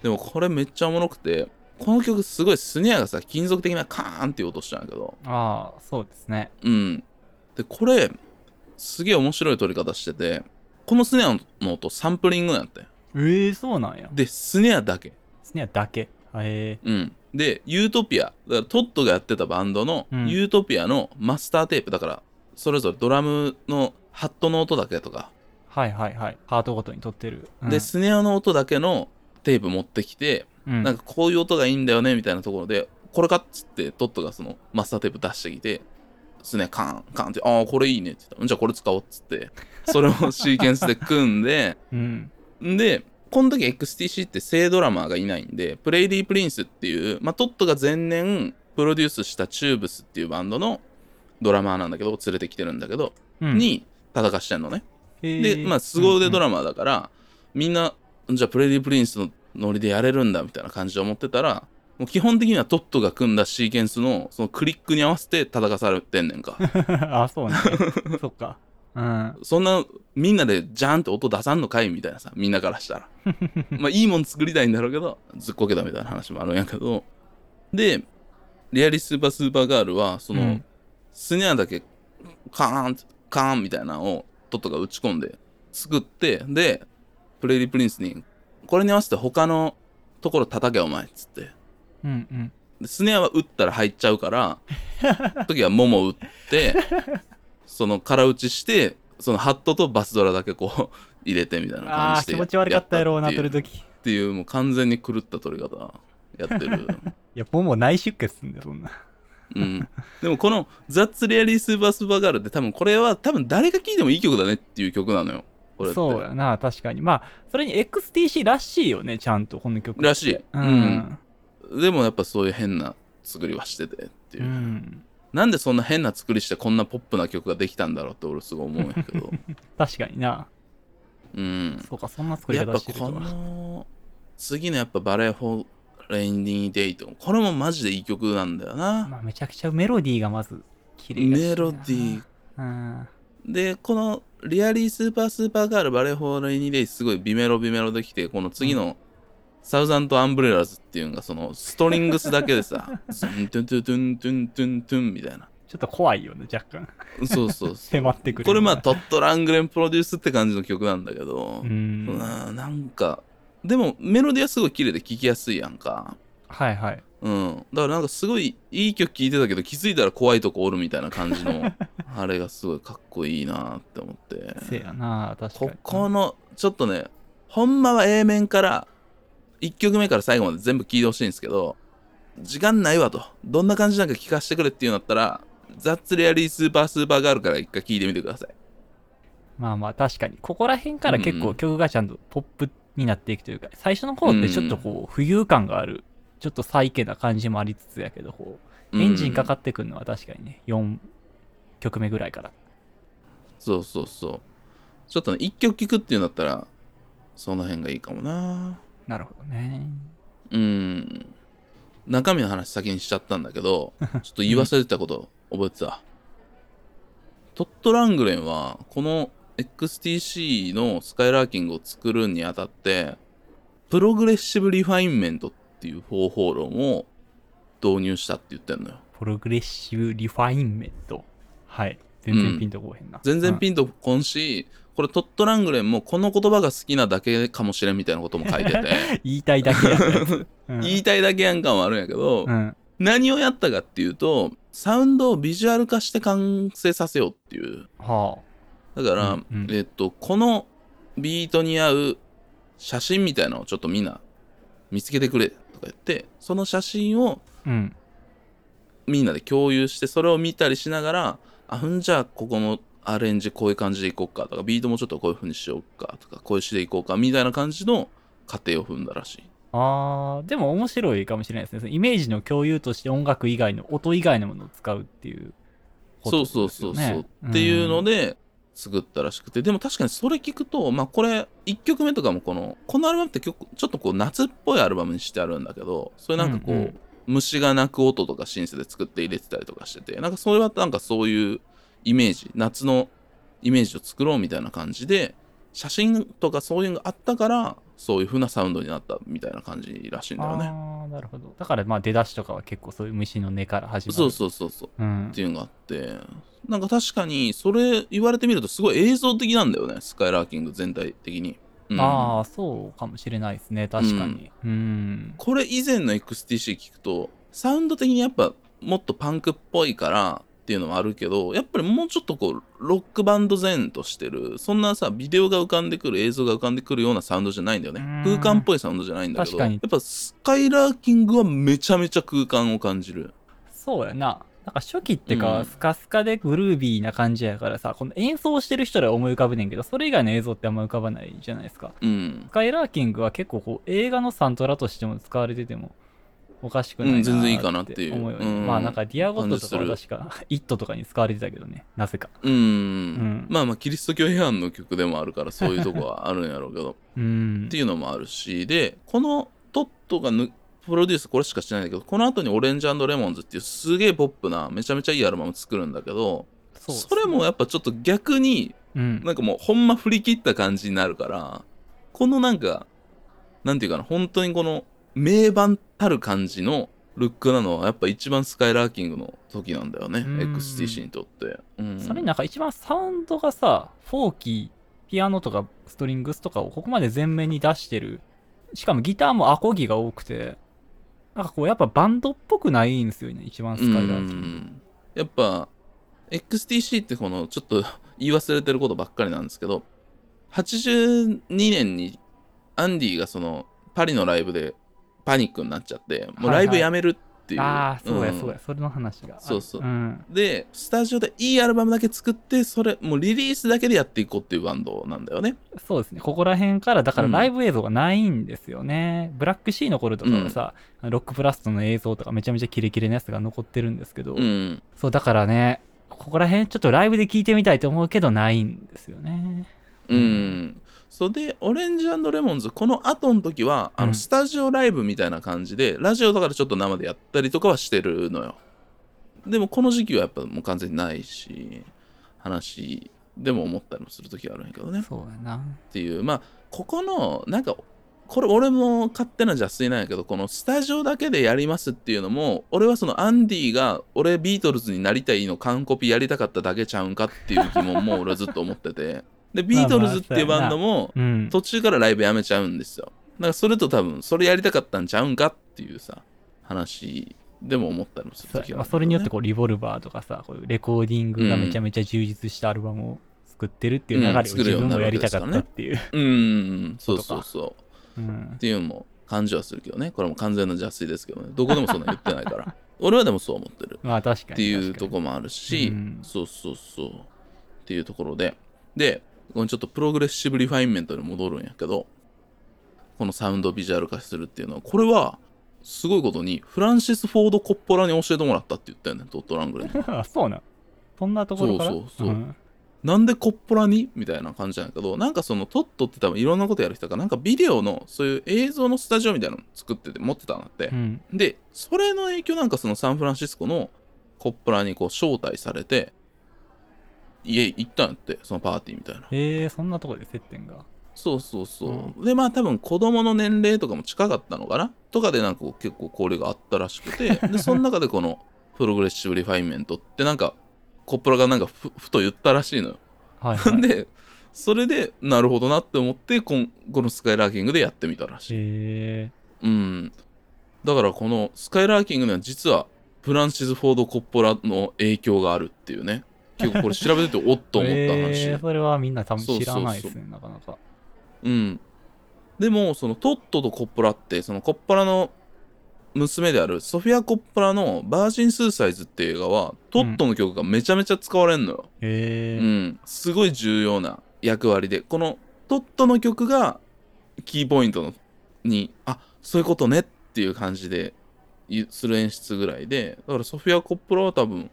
でもこれめっちゃおもろくて、この曲すごいスネアがさ、金属的なカーンっていう音したんやけど、ああ、そうですね。うん。で、これ、すげえ面白い撮り方してて、このスネアの音サンプリングなんやって。ええそうなんや。で、スネアだけ。スネアだけ？へえ。うん。で、ユートピア、だからトッドがやってたバンドのうんユートピアのマスターテープ、だから、それぞれドラムのハットの音だけとか、はいはいはい。パートごとに録ってる。うんで、スネアの音だけのテープ持ってきて、うん、なんかこういう音がいいんだよねみたいなところで、これかっつってトッドがそのマスターテープ出してきて、スネアカーン、カーンって、ああ、これいいねって言ったら、じゃあこれ使おうっつって、それをシーケンスで組んで、うん。んで、この時 XTC って正ドラマーがいないんで、プレイリー・プリンスっていう、まあ、トッドが前年プロデュースしたチューブスっていうバンドのドラマーなんだけど、連れてきてるんだけど、うん、に叩かしてんのね。で、まあ、凄腕ドラマーだから、みんな、じゃあプレイリー・プリンスのノリでやれるんだみたいな感じで思ってたら、もう基本的にはトッドが組んだシーケンスのそのクリックに合わせて叩かされてんねんか。あ、そうね。そっか。うん。そんなみんなでジャーンって音出さんのかいみたいなさ、みんなからしたら。まあいいもん作りたいんだろうけど、ずっこけたみたいな話もあるんやけど。で、リアリスーパースーパーガールはその、うんスネアだけカーンカーンみたいなのをトットが打ち込んで作ってでプレイリープリンスにこれに合わせて他のところ叩けお前っつって。うんうん。でスネアは打ったら入っちゃうから 時はもも打ってその空打ちしてそのハットとバスドラだけこう 入れてみたいなああ感じで気持ち悪かったやろうな取るときいっていうもう完全に狂った取り方やってる。やもうもう内出血すんだよそんな。うん、でもこの「ザッツ・リアリー・スーパー・スーパーガール」って多分これは多分誰が聴いてもいい曲だねっていう曲なのよこれって。そうやな確かに。まあそれに XTC らしいよねちゃんとこの曲らしい。うん、でもやっぱそういう変な作りはしててっていう。う、ん、なんでそんな変な作りしてこんなポップな曲ができたんだろうって俺すごい思うんやけど。確かにな。うん。そうかそんな作りやっぱこ方してるとは。の次のやっぱ Ballet for Rainy Day とこれもマジでいい曲なんだよな、まあめちゃくちゃメロディーがまず綺麗メロディー。うんでこの Really Super, Supergirl Ballet for Rainy Day すごい美メロ美メロできてこの次の Thousand Umbrellas っていうのがそのストリングスだけでさ ズントゥントゥントゥントゥントゥントゥンみたいなちょっと怖いよね若干そうそうそう迫ってくるこれまあトッド・ラングレンプロデュースって感じの曲なんだけどう、うんなんかでもメロディーはすごい綺麗で聴きやすいやんかはいはいうん。だからなんかすごいいい曲聴いてたけど気づいたら怖いとこおるみたいな感じの あれがすごいかっこいいなって思って。せやな確かに。ここのちょっとねほんまは A 面から1曲目から最後まで全部聴いてほしいんですけど時間ないわと。どんな感じなんか聞かせてくれっていうんだったらザッツレアリースーパースーパーガールから一回聴いてみてください。まあまあ確かに。ここら辺から結うんうん。構曲がちゃんとポップになっていくというか、最初の方ってちょっとこう浮遊感があるちょっとサイケな感じもありつつやけどこうエンジンかかってくるのは確かにね4曲目ぐらいから。そうそうそう。ちょっとね1曲聴くっていうんだったらその辺がいいかもな。なるほどね。うん。中身の話先にしちゃったんだけど ちょっと言い忘れてたこと覚えてた、トッド・ラングレンはこの XTC の Skylarking を作るにあたって Progressive Refinement っていう方法論を導入したって言ってんのよ。 Progressive Refinement。はい。全然ピンとこうへんな、全然ン、ピンとこんし、これトッド・ラングレンもこの言葉が好きなだけかもしれんみたいなことも書いてて。言いたいだけやん、うん、言いたいだけやん感はあるんやけど、うん。何をやったかっていうとサウンドをビジュアル化して完成させようっていう。はだから、うんうん。えっとこのビートに合う写真みたいなのをちょっとみんな見つけてくれ。とか言ってその写真をあうん。みんなで共有してそれを見たりしながらあふんじゃあここのアレンジこういう感じでいこうかとかビートもちょっとこういう風にしようかとかこういう詩でいこうかみたいな感じの過程を踏んだらしい。あーでも面白いかもしれないですね。そのイメージの共有として音楽以外の音以外のものを使うっていうことそうですそうそうそう、っていうので、で作ったらしくてでも確かにそれ聞くとまあこれ1曲目とかもこのこのアルバムって曲ちょっとこう夏っぽいアルバムにしてあるんだけどそれなんかこう、うんうん。虫が鳴く音とかシンセで作って入れてたりとかしててなんかそれはなんかそういうイメージ夏のイメージを作ろうみたいな感じで写真とかそういうのがあったからそういう風なサウンドになったみたいな感じらしいんだよね。ああなるほど。だからまあ出だしとかは結構そういう虫の根から始まる。そうそうそうそう。う、ん。っ、ていうのがあって。なんか確かにそれ言われてみるとすごい映像的なんだよね。スカイラーキング全体的に、うん。ああそうかもしれないですね。確かに。うん、これ以前の XTC 聞くとサウンド的にやっぱもっとパンクっぽいからっていうのもあるけどやっぱりもうちょっとこうロックバンド前としてるそんなさビデオが浮かんでくる映像が浮かんでくるようなサウンドじゃないんだよね。うん。空間っぽいサウンドじゃないんだけどやっぱスカイラーキングはめちゃめちゃ空間を感じる。そうやな。なんか初期ってか、うん。スカスカでグルービーな感じやからさこの演奏してる人らは思い浮かぶねんけどそれ以外の映像ってあんま浮かばないじゃないですか。うん。スカイラーキングは結構こう映画のサントラとしても使われててもおかしくないなうん全然いいかなっていう。思うよね。うん。まあなんかディアゴットとかは感確か「イット!」とかに使われてたけどね。なぜか。うん、ん。まあまあキリスト教批判の曲でもあるからそういうとこはあるんやろうけど。うん。っていうのもあるしでこのトットがぬプロデュースこれしかしてないんだけどこの後にオレンジレモンズっていうすげえポップなめちゃめちゃいいアルバム作るんだけどそそれもやっぱちょっと逆にうん。なんかもうほんま振り切った感じになるからこのなんかなんていうかな本当にこの名盤たる感じのルックなのはやっぱ一番スカイラーキングの時なんだよね。うん。XTC にとって、うん、それになんか一番サウンドがさ、フォーキー、ピアノとかストリングスとかをここまで前面に出してる。しかもギターもアコギが多くて、なんかこうやっぱバンドっぽくないんですよね、一番スカイラーキング。うん。やっぱ XTC ってこのちょっと言い忘れてることばっかりなんですけど82年にアンディがそのパリのライブでパニックになっちゃってもうライブやめるっていう、ああ、そうやんそうや、それの話が。そうそううん。でスタジオでいいアルバムだけ作ってそれもうリリースだけでやっていこうっていうバンドなんだよねそうですね。ここら辺から、だからうんライブ映像がないんですよね。ブラックシーの頃とかはさ、ロックプラストの映像とかめちゃめちゃキレキレのやつが残ってるんですけど、うんそう、だからね、ここら辺ちょっとライブで聴いてみたいと思うけどないんですよね。うん。それで、オレンジレモンズ、この後の時は、あうんの、スタジオライブみたいな感じで、ラジオとかでちょっと生でやったりとかはしてるのよ。でも、この時期はやっぱもう完全にないし、話でも思ったりもする時があるんやけどね。っそうやな。ていう、まあ、ここの、なんか、これ俺も勝手な邪推なんやけど、このスタジオだけでやりますっていうのも、俺はそのアンディが俺ビートルズになりたいの完コピやりたかっただけちゃうんかっていう疑問も俺はずっと思ってて。で、ビートルズっていうバンドも、うん。途中からライブやめちゃうんですよ。だからそれと多分、それやりたかったんちゃうんかっていうさ、話でも思ったりもする時がある、まあそれによってこう Revolver とかさこういうレコーディングがめちゃめちゃ充実したアルバムを作ってるっていう流れを自分もやりたかったっていう、うーん、そうそうそう。うんっていうのも感じはするけどね。これも完全な邪推ですけどね。どこでもそんな言ってないから。俺はでもそう思ってる。まあ確かにっていうとこもあるし、うんそうそうそう。っていうところで。で、このちょっと Progressive Refinement に戻るんやけど、このサウンドをビジュアル化するっていうのは、これは、すごいことに、フランシス・フォード・コッポラに教えてもらったって言ったよね、トット・ラングレン そうなん。そんなところから？そうそうそうん。なんでコッポラに？みたいな感じなんやけど、なんかそのトットって多分いろんなことやる人が、なんかビデオのそういう映像のスタジオみたいなの作ってて持ってたんだって。うん。で、それの影響なんかそのサンフランシスコのコッポラにこう招待されて、家行ったんやって、そのパーティーみたいな。へえそんなところで接点がそうそうそう。で、まあ多分子供の年齢とかも近かったのかな？とかでなんか結構交流があったらしくて、で、その中でこの Progressive Refinement ってなんか、コッポラがなんかふふと言ったらしいのよ。はい、はい、で、それで、なるほどなって思って、こんこの Skylarking でやってみたらしい。へえうん。だからこの Skylarking には実はフランシス・フォード・コッポラの影響があるっていうね。結構これ調べてておっと思った話。えー、それはみんな多分知らないですねなかなかうん。でも、そのトットとコッポラって、そのコッポラの娘であるソフィア・コッポラのバージン・スーサイズっていう映画は、トットの曲がめちゃめちゃ使われんのよ。へえうん。すごい重要な役割で、このトットの曲がキーポイントのに、あ、そういうことねっていう感じでする演出ぐらいで、だからソフィア・コッポラは多分、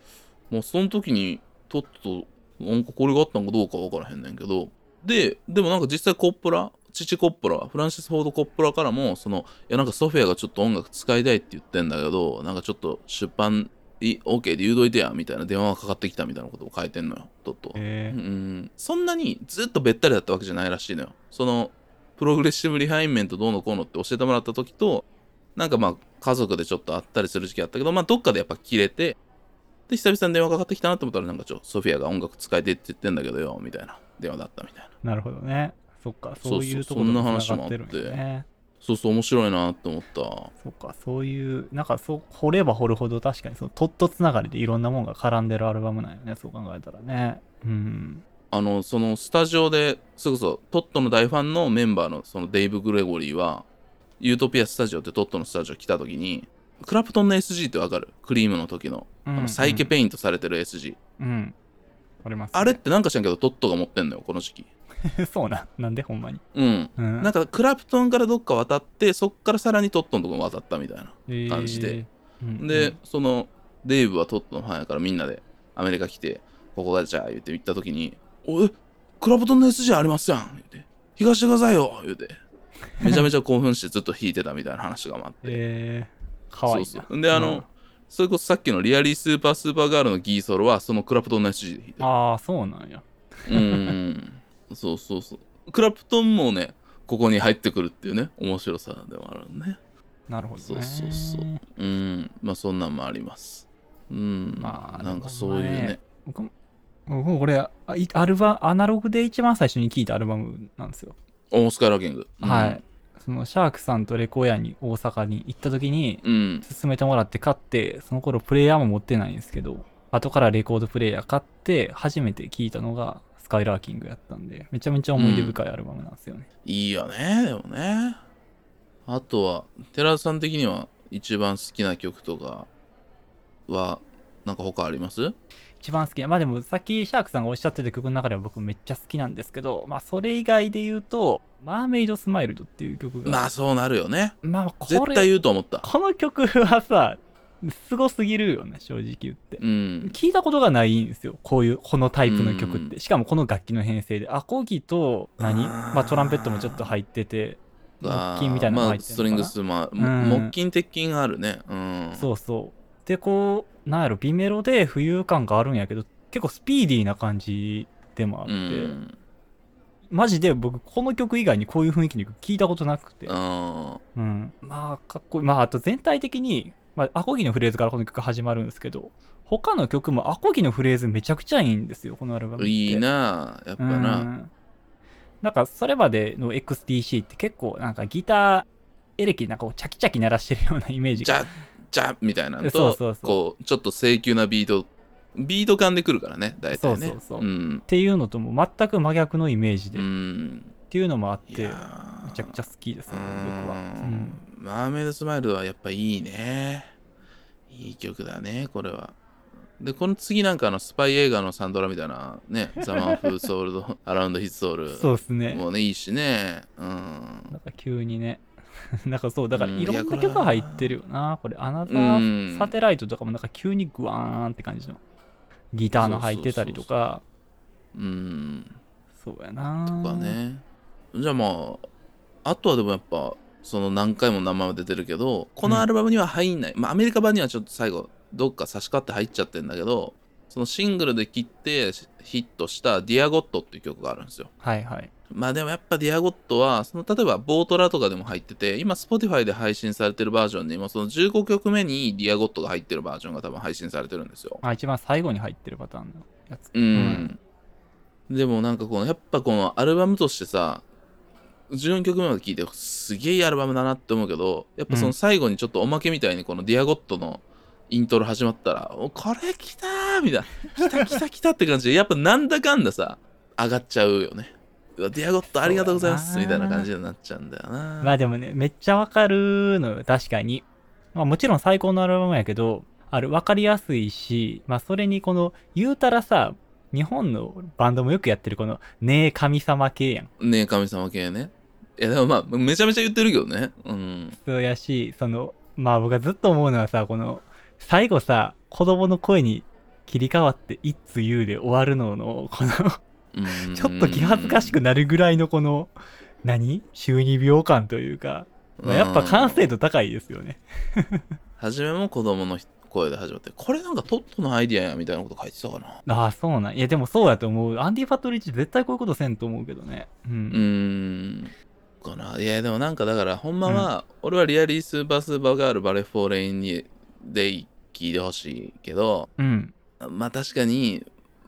もうその時にトッド、なんかこれがあったんかどうかわからへんねんけど、で、でもなんか実際コッポラ、父コッポラ、フランシス・フォード・コッポラからも、その、いやなんかソフィアがちょっと音楽使いたいって言ってんだけど、なんかちょっと出版い OK で言うといてや、みたいな電話がかかってきたみたいなことを書いてんのよ、トッド。えうん、そんなにずっとべったりだったわけじゃないらしいのよ。その progressive refinement どうのこうのって教えてもらった時となんかまあ家族でちょっと会ったりする時期あったけどまあどっかでやっぱ切れてで久々に電話かかってきたなと思ったらなんかちょソフィアが音楽使えてって言ってんだけどよみたいな。電話だったみたいななるほどね。そっかそういうところそんなと話もあって。そうそう面白いなって思った。そっかそういうなんかそう掘れば掘るほど確かにそのトットつながりでいろんなもんが絡んでるアルバムなんよねそう考えたらね。うん。あのそのスタジオでそれこそトットの大ファンのメンバーのそのデイブ・グレゴリーはユートピアスタジオってトットのスタジオ来た時にクラプトンの SG ってわかる？クリームの時の。あのサイケペイントされてる SG、うん。あります、ね、あれってなんか知らんけどトットが持ってんのよこの時期。そうな。んなんで？ほんまに。うん。うん。なんかクラプトンからどっか渡ってそっからさらにトットのとこに渡ったみたいな感じで、えーうん。で、そのデイブはトットのファンやからみんなでアメリカ来てここがじゃあ言って行った時に「おいクラプトンの SG ありますやん」言って「弾かしてくださいよ」言うて。めちゃめちゃ興奮してずっと弾いてたみたいな話があって、えー、かわいいな。そうそうであの、うん。それこそさっきのリアリースーパースーパーガールのギーソロはそのクラプトンの SG で弾いてるああそうなんや。うーん。そうそうそう。クラプトンもねここに入ってくるっていうね面白さでもあるね。なるほどね。そうそうそう。うん。まあそんなんもあります。うん。まあなんかそういうね。僕もこれ、アルバアナログで一番最初に聴いたアルバムなんですよ。おスカイラーキング。はい。そのシャークさんとレコヤに大阪に行った時に、うん。勧めてもらって買って、その頃プレイヤーも持ってないんですけど、後からレコードプレイヤー買って、初めて聴いたのがスカイラーキングやったんで、めちゃめちゃ思い出深いアルバムなんですよね。いいよねでもね。あとは寺田さん的には一番好きな曲とかはなんか他あります？一番好きな、まあでもさっきシャークさんがおっしゃってた曲の中では僕めっちゃ好きなんですけど、まあそれ以外で言うと、マーメイドスマイルドっていう曲が、まあそうなるよねまあこ絶対れ、言うと思ったこの曲はさ、すごすぎるよね、正直言って。うん聞いたことがないんですよ。こういう、このタイプの曲っうて。しかもこの楽器の編成で。アコギと何、まあトランペットもちょっと入ってて、木琴みたいなの入ってあストリングるのかな。スまあうん木琴鉄筋があるねうんそうそう。で、こう、なんやろ、美メロで浮遊感があるんやけど、結構スピーディーな感じでもあって、うんマジで僕、この曲以外にこういう雰囲気の曲聞いたことなくて。あうん。まあ、かっこいい。まあ、あと全体的に、まあ、アコギのフレーズからこの曲始まるんですけど、他の曲もアコギのフレーズめちゃくちゃいいんですよ、このアルバム。いいなやっぱうな。ん。なんか、それまでの XTC って結構、なんかギター、エレキなんかこうチャキチャキ鳴らしてるようなイメージが。じゃじゃみたいなのとそうそうそう。こうちょっと請求なビートビート感でくるからね大体ね。そうそうそう。うん。っていうのとも全く真逆のイメージで、うっんていうのもあって、めー。ちゃくちゃ好きですね、僕は。ううん。ん。マーメイドスマイルはやっぱいいね。いい曲だねこれは。でこの次なんかあのスパイ映画のサンドラみたいなね ザマンフーソールドアラウンドヒッツソウルそうですね。もうねいいしね。うん。なんか急にね。なんかそう、だからうんいろんな曲入ってるよな。これ、 Another うん。 Satellite とかもなんか急にグワーンって感じの。ギターの入ってたりとか、うん。そうやな。とかね。じゃあまああとはでもやっぱその何回も名前は出てるけどこのアルバムには入んない、まあアメリカ版にはちょっと最後どっか差し替って入っちゃってんだけどそのシングルで切ってヒットした「 Dear God」っていう曲があるんですよ。はいはい。まあでもやっぱ Dear God はその例えばボートラとかでも入ってて今 Spotify で配信されてるバージョンにもその15曲目に Dear God が入ってるバージョンが多分配信されてるんですよあ、一番最後に入ってるパターンのやつ。うん、でもなんかこのやっぱこのアルバムとしてさ14曲目まで聴いてすげえアルバムだなって思うけどやっぱその最後にちょっとおまけみたいにこのディアゴットのイントロ始まったら「おこれ来た!」みたいな「来た来た来た!」って感じでやっぱなんだかんださ上がっちゃうよねディアゴットありがとうございますみたいな感じになっちゃうんだよな。まあでもね、めっちゃわかるのよ、確かに。まあもちろん最高のアルバムやけど、ある、わかりやすいし、まあそれにこの、言うたらさ、日本のバンドもよくやってるこの、ねえ神様系やん。ねえ神様系ね。いやでもまあめちゃめちゃ言ってるけどね。うん。そうやし、その、まあ僕がずっと思うのはさ、この、最後さ、子供の声に切り替わって、いつ言うで終わるのの、この、うんちょっと気恥ずかしくなるぐらいのこの、何？中二病感というか、まあやっぱ完成度高いですよね。初めも子供の声で始まってこれなんかトッドのアイディアやみたいなこと書いてたかなああ、そうなん。いや、でもそうやと思う。アンディ・パートリッジ絶対こういうことせんと思うけどね。う。うんかないやでもなんかだからほんまは、俺は Really Super, Supergirl、Ballet for a Rainy Day で聞いてほしいけどうん。まあ確かに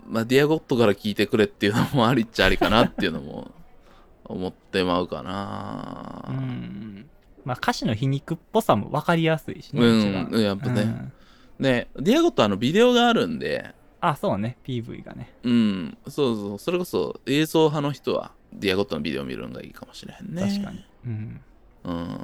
まあ Dear God から聞いてくれっていうのもありっちゃありかなっていうのも 思ってまうかなうん。まあ歌詞の皮肉っぽさも分かりやすいしね。うんやっぱねうんで Dear God あのビデオがあるんであ、そうね。PV がね。うんそうそうそれこそ映像派の人は Dear God のビデオ見るのがいいかもしれへんね確かに。うん。うん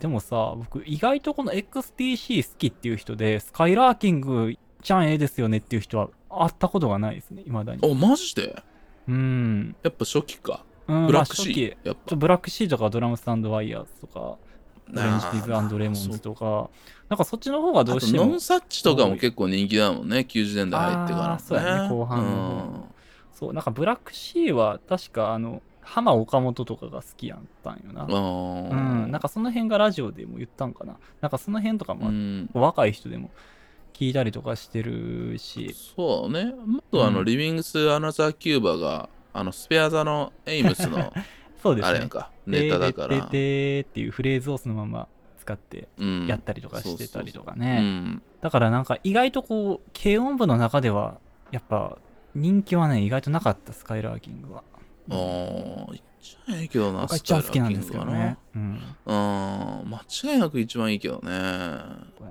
でもさ、僕意外とこの XTC 好きっていう人で、 Skylarkingちゃんええですよねっていう人は会ったことがないですね、未だに。おマジで？うん。やっぱ初期か。うんブラックシまあ初期。ブラックシーとかドラムスタンドワイヤーズとか、オレンジピーズレモンズとか、なんかそっちの方がどうしてもノン、サッチとかも結構人気だもんね90年代入ってから、ね、あーそうやね後半のそう、なんかブラックシーは確かあの、浜岡本とかが好きやったんよな。うんうあん、なんかその辺がラジオでも言ったんかな。なんかその辺とかも、うん。若い人でも聞いたりとかしてるし、そうね。もっとあの、うん。リビングス・アナザー・キューバがあのスペア座のエイムスの そうですね。あれやんか。ネタだから。ででっていうフレーズをそのまま使ってうん。やったりとかしてたりとかね。うん。だからなんか意外とこう、軽音部の中では、やっぱ人気はね、意外となかった、スカイラーキングは。ああ、いっちゃええけどな、僕は一番好きなんですけどね。うん。うん、間違いなく一番いいけどね。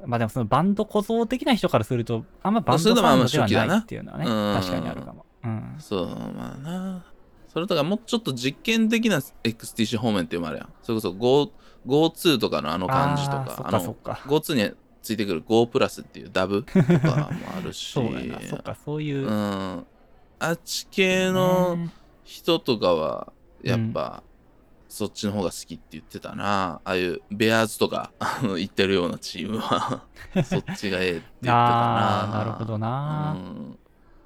まあでもそのバンド小僧的な人からすると、あんまバンドサウンドではないっていうのはね、うん確かにあるかも。うん。そう、まあな。それとかもうちょっと実験的な XTC 方面っていうのもあるやん。それこそ Go GO2 とかのあの感じとか、ああのかそっか。GO2 についてくる Go プラスっていうダブとかもあるし。そうやな。そっか、そういうう。ん。あっち系のね人とかは、やっぱ、そっちの方が好きって言ってたな。ああいうベアーズとか あの言ってるようなチームは、そっちがええって言ってたな。なるほどなうん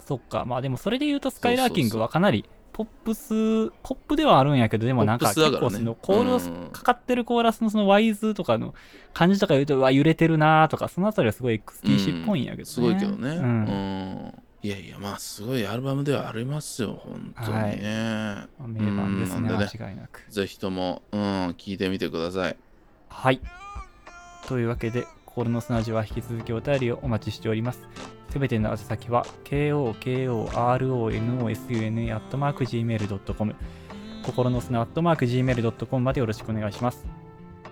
そっか。まあでもそれで言うとスカイラーキングはかなりポップス、ポップではあるんやけど、でもなんか結構そのコーラス、うんかかってるコーラスのそのワイズとかの感じとか言うと、うわ、揺れてるなとか、そのあたりはすごい XTC っぽいんやけどね。すごいけどね。ううんん。いやいや、まあ、すごいアルバムではありますよ、本当にね。まあ名盤ですね、で間違いなく。ぜひとも、うん、聞いてみてください。はい。というわけで、心の砂地は引き続きお便りをお待ちしております。すべての宛先は、kokoronosuna.gmail.com 心の砂 .gmail.com までよろしくお願いします。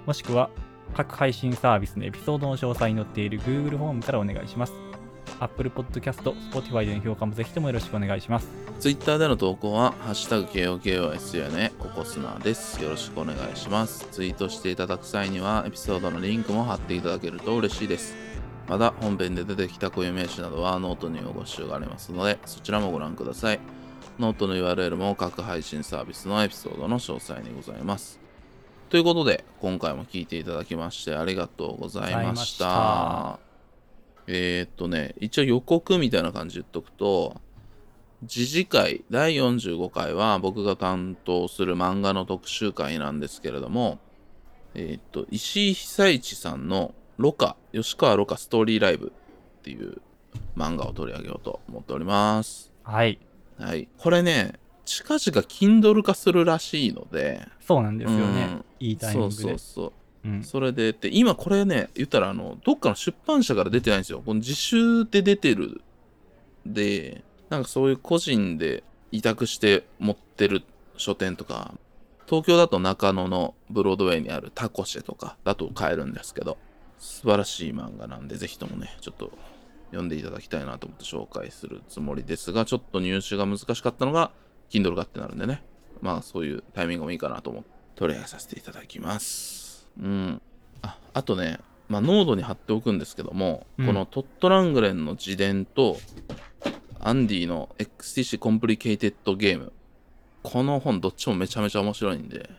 もしくは、各配信サービスのエピソードの詳細に載っている Google フォームからお願いします。Apple Podcast、Spotify での評価もぜひともよろしくお願いします。Twitter での投稿は、ハッシュタグ KOKOSUNA ココスナです。よろしくお願いします。ツイートしていただく際には、エピソードのリンクも貼っていただけると嬉しいです。また、本編で出てきた固有名詞などはノートにご募集がありますので、そちらもご覧ください。ノートの URL も各配信サービスのエピソードの詳細にございます。ということで、今回も聞いていただきましてありがとうございました。えー、っとね、一応予告みたいな感じで言っとくと、次次回第45回は僕が担当する漫画の特集会なんですけれども、えーっと、石井久一さんのロカ、吉川ロカストーリーライブっていう漫画を取り上げようと思っております。はい。はい。これね、近々 Kindle 化するらしいので、そうなんですよね。うんいいタイミングで。そうそうそう。それでって、今これね、言ったらあの、どっかの出版社から出てないんですよ。この自習で出てる。で、なんかそういう個人で委託して持ってる書店とか、東京だと中野のブロードウェイにあるタコシェとかだと買えるんですけど、素晴らしい漫画なんで、ぜひともね、ちょっと読んでいただきたいなと思って紹介するつもりですが、ちょっと入手が難しかったのが、Kindle 化ってなるんでね、まあそういうタイミングもいいかなと思って取り上げさせていただきます。うん。あ、あとね、まあ、ノードに貼っておくんですけども、うんこのトットラングレンの自伝と、アンディの XTC コンプリケイテッドゲーム。この本どっちもめちゃめちゃ面白いんで、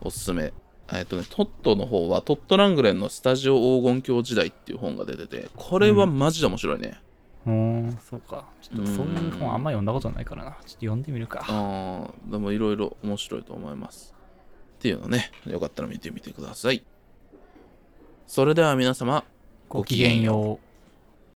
おすすめ。えっとね、トットの方はトットラングレンのスタジオ黄金鏡時代っていう本が出てて、これはマジで面白いね。うーん、そうか。ちょっとそういう本あんま読んだことないからな。ちょっと読んでみるか。ああ、でもいろいろ面白いと思います。っていうのね、よかったら見てみてください。それでは皆様、ごきげんよう。